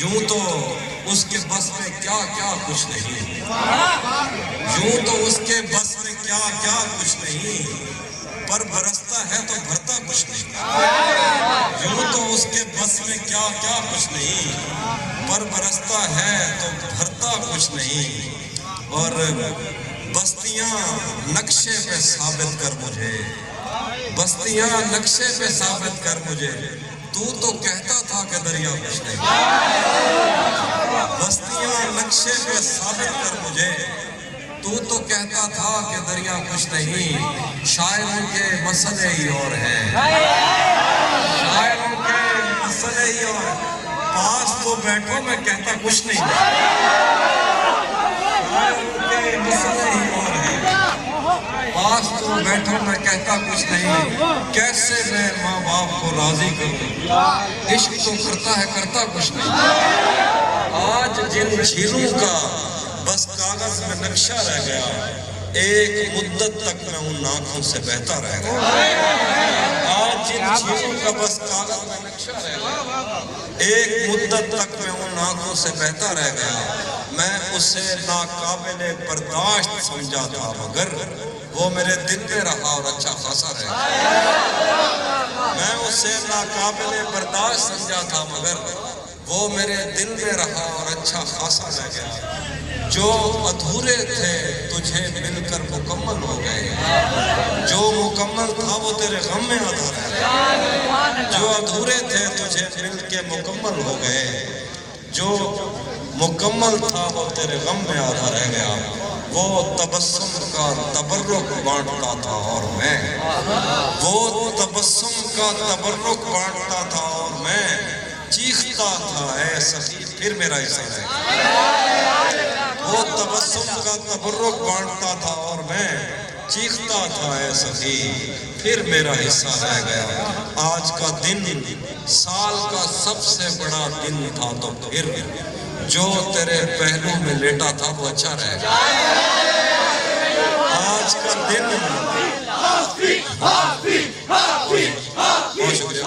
یوں تو اس کے بس میں کیا کیا کچھ نہیں۔ یوں تو اس کے بس میں کیا کیا کچھ نہیں۔ پر برستا ہے تو بھرتا کچھ نہیں۔ یوں تو اس کے بس میں کیا کیا کچھ نہیں۔ پر برستا ہے تو بھرتا کچھ نہیں۔ اور بستیاں نقشے پہ ثابت کر مجھے۔ بستیاں نقشے پہ ثابت کر مجھے۔ تو تو کہتا تھا کہ دریا کچھ نہیں۔ بستیاں نقشے پہ ثابت کر مجھے۔ تو تو کہتا تھا کہ دریا کچھ نہیں۔ شاعروں کے مسئلے ہی اور ہیں۔ شاعروں کے مسئلے ہی اور پاس تو بیٹھو، میں کہتا کچھ نہیں۔ پاس تو بیٹھو میں کہتا کچھ نہیں کیسے میں ماں باپ کو راضی کروں عشق تو کرتا ہے، کرتا کچھ نہیں۔ آج جن جھیلوں کا بس کاغذ میں نقشہ رہ گیا، ایک مدت تک میں ان ناکوں سے بہتا رہ گیا۔ آج جن جھیلوں کا بس کاغذ میں نقشہ رہ گیا، ایک مدت تک میں ان ناکوں سے بہتا رہ گیا۔ میں اسے ناقابل برداشت سمجھا تھا، مگر وہ میرے دل میں رہا اور اچھا خاصا رہ گیا میں اسے ناقابل برداشت سمجھا تھا، مگر وہ میرے دل میں رہا اور اچھا خاصا رہ گیا۔ جو ادھورے تھے، تجھے مل کر مکمل ہو گئے۔ جو مکمل تھا، وہ تیرے غم میں آدھا رہ گیا۔ جو ادھورے تھے، تجھے مل کے مکمل ہو گئے۔ جو مکمل تھا وہ تیرے غم میں آدھا رہ گیا۔ وہ تبسم کا تبرک بانٹتا تھا اور میں۔ وہ تبسم کا تبرک بانٹتا تھا اور میں۔ چیختا تھا، اے سخی، پھر میرا حصہ ہے۔ وہ تبسم کا تبرک بانٹتا تھا اور میں۔ چیختا تھا، اے سخی، پھر میرا حصہ رہ گیا۔ آج کا دن، سال کا سب سے بڑا دن تھا تو پھر۔ جو تیرے پہلو میں لیٹا تھا وہ اچھا رہ گیا آج کا دن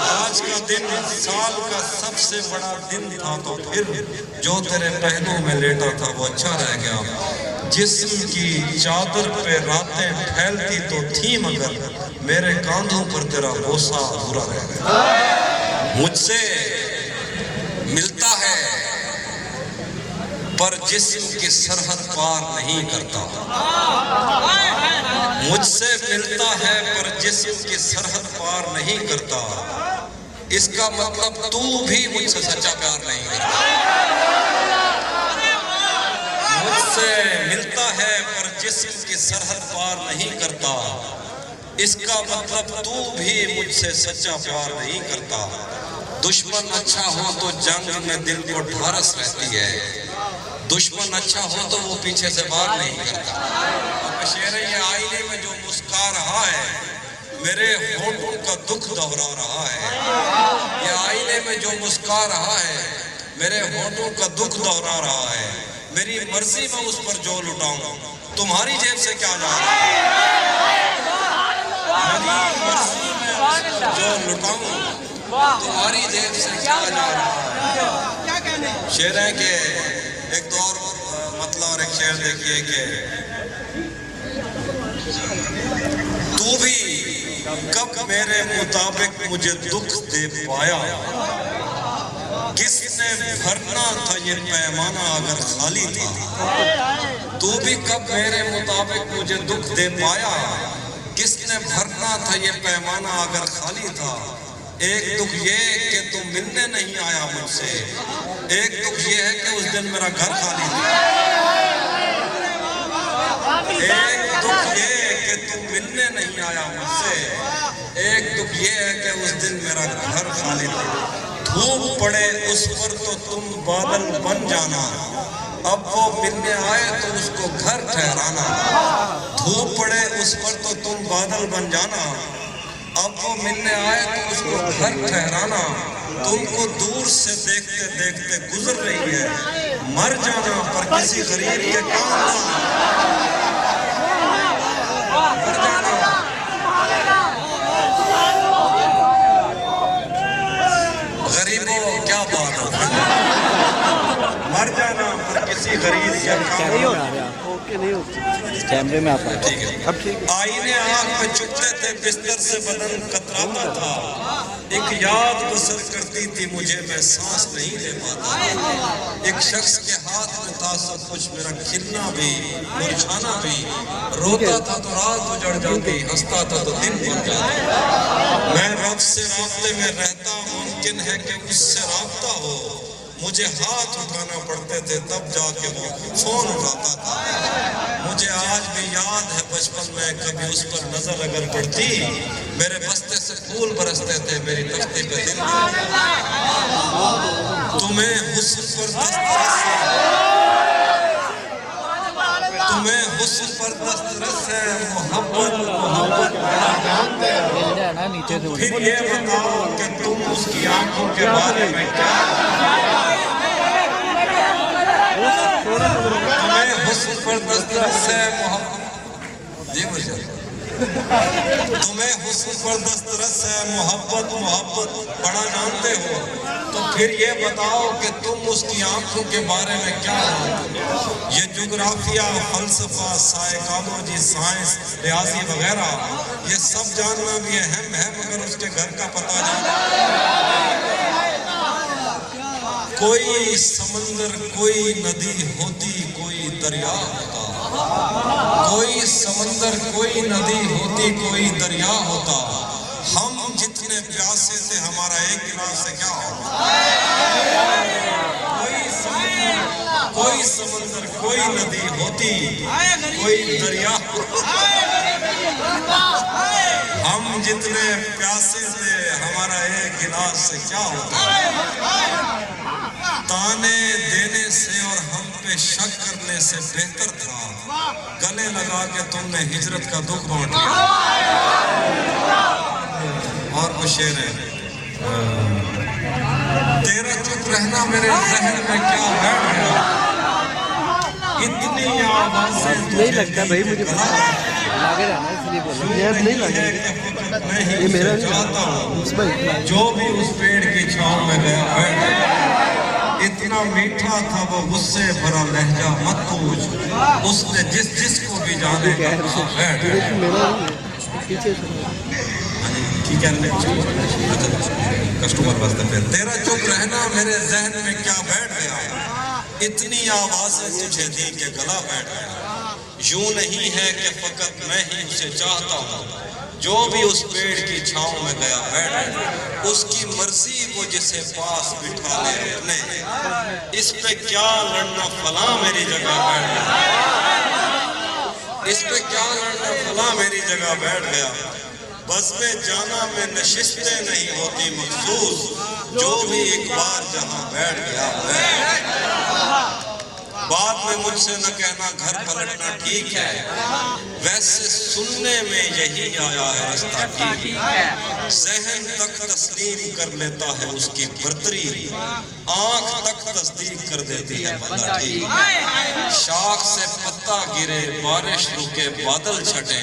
آج کا دن سال کا سب سے بڑا دن تھا تو پھر جو تیرے پہلو میں لیٹا تھا وہ اچھا رہ گیا۔ جسم کی چادر پہ راتیں پھیلتی تو تھی مگر میرے کاندھوں پر تیرا بوسا ادھورا رہ گیا۔ مجھ سے ملتا ہے۔ پر جسم کی سرحد پار نہیں کرتا۔ مجھ سے ملتا ہے پر جسم کی سرحد پار نہیں کرتا۔ اس کا مطلب تو بھی مجھ سے سچا پیار نہیں کرتا مجھ سے ملتا ہے پر جسم کی سرحد پار نہیں کرتا۔ اس کا مطلب تو بھی مجھ سے سچا پیار نہیں کرتا۔ دشمن اچھا ہو تو جنگ میں دل کو ڈھارس رہتی ہے۔ دشمن اچھا ہو تو وہ پیچھے سے بار نہیں کرتا۔ شیر یہ آئینے میں جو مسکا رہا ہے، میرے ہونٹوں کا دکھ دہرا رہا ہے۔ یہ آئینے میں جو مسکا رہا ہے، میرے ہونٹوں کا دکھ دہرا رہا ہے۔ میری مرضی میں اس پر جو لٹاؤں، تمہاری جیب سے کیا جا رہا ہے؟ میری مرضی میں جو لٹاؤں، تمہاری جیب سے کیا جا رہا ہے؟ شعر ہے کہ ایک دو اور مطلب اور ایک شعر دیکھیے کہ تو بھی کب میرے مطابق مجھے دکھ دے پایا؟ کس نے بھرنا تھا یہ پیمانہ اگر خالی تھا؟ تو بھی کب میرے مطابق مجھے دکھ دے پایا؟ کس نے بھرنا تھا یہ پیمانہ اگر خالی تھا؟ ایک دکھ یہ کہ تم ملنے نہیں آیا مجھ سے۔ ایک دکھ یہ ہے کہ اس دن میرا گھر خالی تھا۔ ایک دکھ یہ کہ تم ملنے نہیں آیا مجھ سے۔ ایک دکھ یہ ہے کہ اس دن میرا گھر خالی تھا۔ دھوپ پڑے اس پر تو تم بادل بن جانا۔ اب وہ ملنے آئے تو اس کو گھر ٹھہرانا۔ دھوپ پڑے اس پر تو تم بادل بن جانا۔ اب وہ ملنے آئے تو اس کو گھر ٹھہرانا، تم کو دور سے دیکھتے دیکھتے گزر رہی ہے۔ مر جانا پر کسی غریب کے کام نہ مر جانا۔ غریبوں، کیا بات ہے؟ کسی غریب یا کام ہو نہیں کیمرے میں آتا ہے ٹھیک ہے। اب ٹھیک ہے। آئینے آنکھ چکتے تھے بستر سے بدن کتراتا تھا۔ ایک یاد بسر کرتی تھی مجھے میں سانس نہیں لے پاتا ایک شخص کے ہاتھ میں تھا سب کچھ میرا کھلنا بھی مرجھانا بھی۔ روتا تھا تو رات اجڑ جاتی ہنستا تھا تو دن بن جاتا۔ میں رب سے رابطے میں رہتا ممکن ہے کہ اس سے رابطہ مجھے ہاتھ اٹھانا پڑتے تھے، تب جا کے وہ فون اٹھاتا تھا۔ مجھے آج بھی یاد ہے بچپن میں کبھی اس پر نظر اگر پڑتی، میرے بستے سے پھول برستے تھے، میری تختی پہ دل۔ تمہیں حسن پر دسترس تمہیں حسن پر دسترس ہے، محبت محبت۔ پھر یہ بتاؤ کہ تم اس کی آنکھوں کے بارے میں کیا۔ تمہیں حسن پر دسترس ہے محبت جی مجھے تمہیں حسن پر دسترس ہے، محبت محبت، بڑا جانتے ہو۔ تو پھر یہ بتاؤ کہ تم اس کی آنکھوں کے بارے میں کیا جانتے ہو؟ یہ جغرافیہ، فلسفہ، سائیکالوجی، سائنس، ریاضی وغیرہ، یہ سب جاننا بھی اہم ہے، مگر اس کے گھر کا پتہ جاننا۔ کوئی سمندر، کوئی ندی ہوتی، کوئی دریا ہوتا۔ کوئی سمندر، کوئی ندی ہوتی، کوئی دریا ہوتا۔ ہم جتنے پیاسے تھے، ہمارا ایک گلاس سے کیا ہوتا کوئی سمندر کوئی سمندر، کوئی ندی ہوتی، کوئی دریا ہم جتنے پیاسے تھے، ہمارا ایک گلاس سے کیا ہوتا؟ پہ شک کرنے سے بہتر تھا۔ گلے لگا کے تم نے ہجرت کا دکھ بانٹ لیا اور وہ شعر ہے۔ تیرا چپ رہنا میرے ذہن میں کیا بیٹھ گیا اتنی آوازیں نہیں لگتا بھائی مجھے لگے رہنا اس لیے بول رہا ہوں نہیں لگا میں یہ میرا ہی چاہتا ہوں۔ اس بھائی جو بھی اس پیڑ کی چھاؤں میں گیا بیٹھ گیا اتنا میٹھا تھا وہ غصے بھرا لہجہ مت پوچھ۔ اس نے جس جس کو بھی جانے کا بیٹھ ٹھیک ہے کسٹمر واسطے پھر۔ تیرا چپ رہنا میرے ذہن میں کیا بیٹھ گیا؟ اتنی آوازیں تجھے دی کہ گلا بیٹھ گیا۔ یوں نہیں ہے کہ فقط میں ہی اسے چاہتا ہوں۔ جو بھی اس پیڑ کی چھاؤں میں گیا بیٹھ اس کی مرضی وہ جسے پاس بٹھا لے اپنے اس پہ کیا لڑنا فلاں میری جگہ بیٹھ گیا۔ اس پہ کیا لڑنا فلاں میری جگہ بیٹھ گیا۔ بس میں جانا میں نشستیں نہیں ہوتی، مخصوص جو بھی ایک بار جہاں بیٹھ گیا بیٹھ گیا۔ بعد میں مجھ سے نہ کہنا گھر پلٹنا ٹھیک ہے۔ ویسے سننے میں یہی آیا ہے رستہ ٹھیک۔ ہے ذہن تک تسلیم کر لیتا ہے اس کی برتری۔ آنکھ تک تصدیق کر دیتی ہے بندہ ٹھیک۔ شاخ سے پتا گرے، بارش رکے، بادل چھٹے۔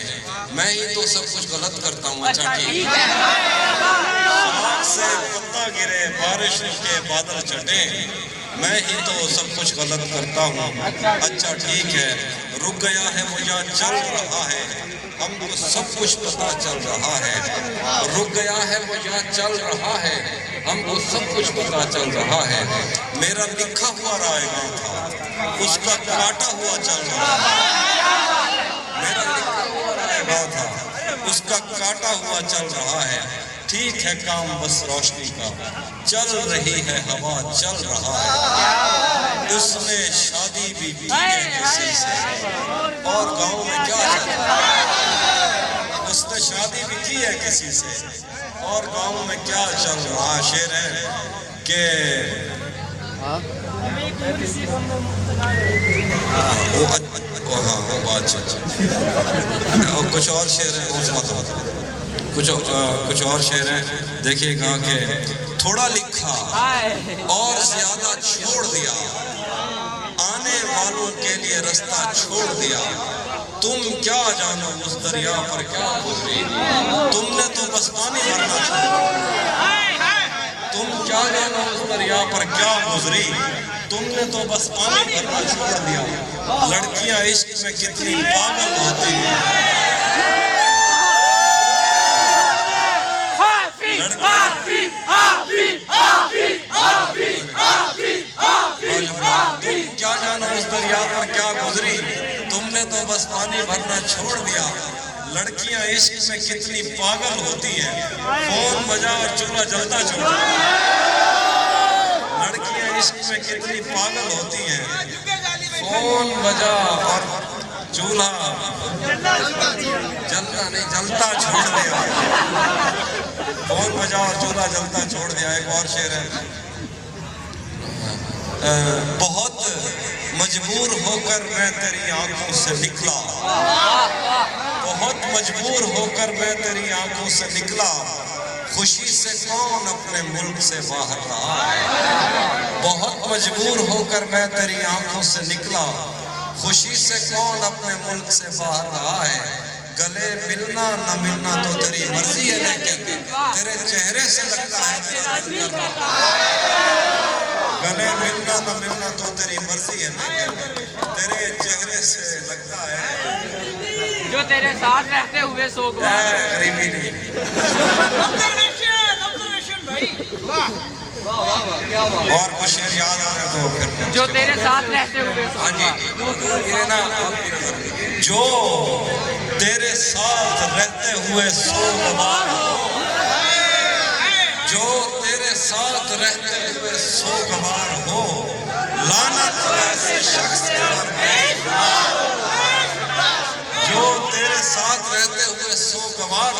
میں ہی تو سب کچھ غلط کرتا ہوں اچھا ٹھیک۔ شاخ سے پتا گرے، بارش رکے، بادل چھٹے۔ میں ہی تو سب کچھ غلط کرتا ہوں۔ اچھا ٹھیک ہے۔ رک گیا ہے وہ یا چل رہا ہے، ہم کو سب کچھ پتا چل رہا ہے۔ رک گیا ہے وہ یا چل رہا ہے، ہم کو سب کچھ پتا چل رہا ہے۔ میرا لکھا ہوا رائے گا تھا، اس کا کاٹا ہوا چل رہا ہے۔ میرا لکھا ہوا رائے گا تھا، اس کا کاٹا ہوا چل رہا ہے۔ ٹھیک ہے کام، بس روشنی کا۔ چل رہی ہے ہوا، چل رہا ہے۔ اس نے شادی بھی کی ہے کسی سے۔ اور گاؤں میں کیا چل رہا ہے؟ اس نے شادی بھی کی ہے کسی سے۔ اور گاؤں میں کیا چل رہا ہے؟ شعر ہے کہ وہ وہ ہاں وہ بات کچھ اور شعر ہیں اس مت کچھ کچھ اور شعر ہیں۔ دیکھیے گا کہ تھوڑا لکھا اور زیادہ چھوڑ دیا۔ آنے والوں کے لیے رستہ چھوڑ دیا۔ تم کیا جانو اس دریا پر کیا گزری تم نے تو بس پانی بھرنا چھوڑا تم کیا جانو اس دریا پر کیا گزری؟ تم نے تو بس پانی بھرنا چھوڑ دیا۔ لڑکیاں عشق میں کتنی پاگل ہوتی ہیں۔ کیا جانا اس دریا پر کیا گزری تم نے تو بس پانی بھرنا چھوڑ دیا لڑکیاں عشق میں کتنی پاگل ہوتی ہیں۔ فون بجا اور چولہا جلتا چھوڑا لڑکیاں عشق میں کتنی پاگل ہوتی ہیں۔ فون بجا۔ اور چولہا جلنا نہیں جلتا چھوڑ دیا کون بجا اور چولہا جلتا چھوڑ دیا ایک اور شعر ہے بہت مجبور ہو کر میں تیری آنکھوں سے نکلا بہت مجبور ہو کر میں تیری آنکھوں سے نکلا خوشی سے کون اپنے ملک سے باہر رہا بہت مجبور ہو کر میں تیری آنکھوں سے نکلا خوشی سے کون اپنے ملک سے باہر رہا ہے؟ گلے ملنا نہ ملنا تو تیری مرضی ہے لیکن تیرے چہرے سے لگتا ہے گلے ملنا نہ ملنا تو تیری مرضی ہے لیکن تیرے چہرے سے لگتا ہے۔ جو تیرے ساتھ رہتے ہوئے سو گوا غریبی نہیں۔ اور کچھ شعر یاد آ رہا تو پھر ہاں جی، جی، جو تیرے ساتھ رہتے ہوئے ہاں جی جو تیرے ساتھ رہتے ہوئے سوگوار ہو۔ جو تیرے ساتھ رہتے ہوئے سوگوار ہو۔ لانت ایسے شخص جو تیرے ساتھ رہتے ہوئے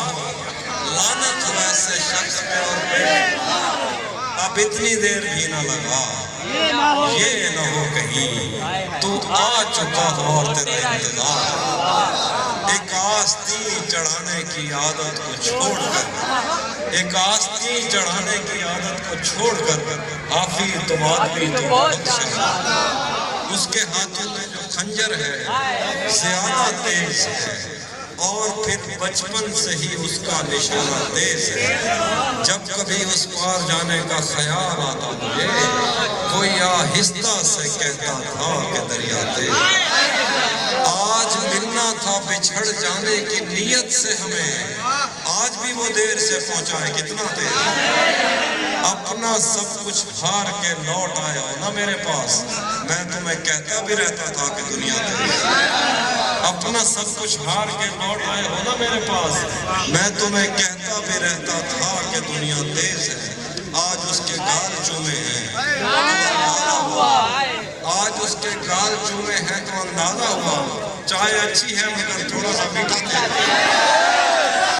ہو۔ لانت ایسے شخص اور آپ اتنی دیر بھی نہ لگا۔ یہ نہ ہو۔ کہیں۔ تو آ چکا ہو اور تیرا انتظار۔ ایک آستی چڑھانے کی عادت کو چھوڑ کر۔ ایک آستی چڑھانے کی عادت کو چھوڑ کر آفی تو آدمی تو بہت شہر اس کے ہاتھوں میں جو خنجر ہے زیادہ تیز ہے۔ اور پھر بچپن سے ہی اس کا نشانہ دے سے جب کبھی اس پار جانے کا خیال آتا مجھے، کوئی آہستہ سے کہتا تھا کہ دریاتے آج ملنا تھا بچھڑ جانے کی نیت سے ہمیں۔ آج وہ دیر سے پہنچا ہے کتنا دیر؟ اپنا سب کچھ ہار کے لوٹ آیا ہو نا میرے پاس، میں تمہیں کہتا بھی رہتا تھا کہ دنیا دیر اپنا سب کچھ ہار کے لوٹ آیا ہو نا میرے پاس، میں تمہیں کہتا بھی رہتا تھا کہ دنیا دیر ہے۔ آج اس کے گال چومے ہیں۔ آج اس کے گال چومے ہیں تو اندازہ ہوا، چاہے اچھی ہے مگر تھوڑا سا میٹھا